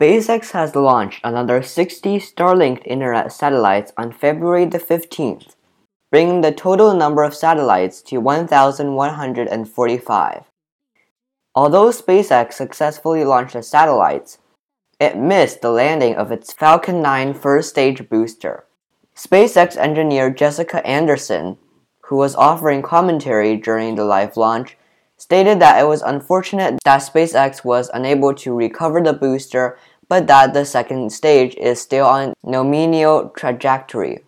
SpaceX has launched another 60 Starlink internet satellites on February the 15th, bringing the total number of satellites to 1,145. Although SpaceX successfully launched the satellites, it missed the landing of its Falcon 9 first stage booster. SpaceX engineer Jessica Anderson, who was offering commentary during the live launch, stated that it was unfortunate that SpaceX was unable to recover the booster, but that the second stage is still on nominal trajectory.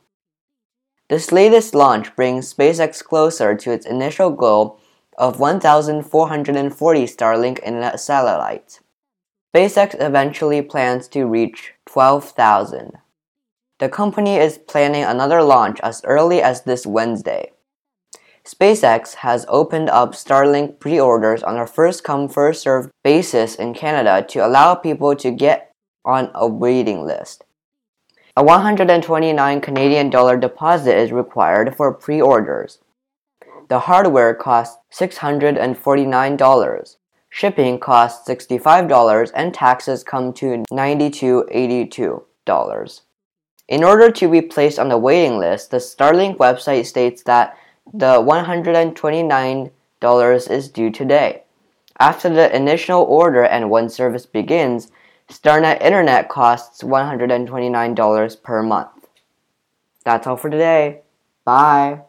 This latest launch brings SpaceX closer to its initial goal of 1,440 Starlink internet satellites. SpaceX eventually plans to reach 12,000. The company is planning another launch as early as this Wednesday. SpaceX has opened up Starlink pre orders on a first come, first served basis in Canada to allow people to get on a waiting list. A 129 Canadian dollar deposit is required for pre orders. The hardware costs $649. Shipping costs $65 and taxes come to $92.82. In order to be placed on the waiting list, the Starlink website states that the $129 is due today. After the initial order and when service begins, Starlink Internet costs $129 per month. That's all for today. Bye.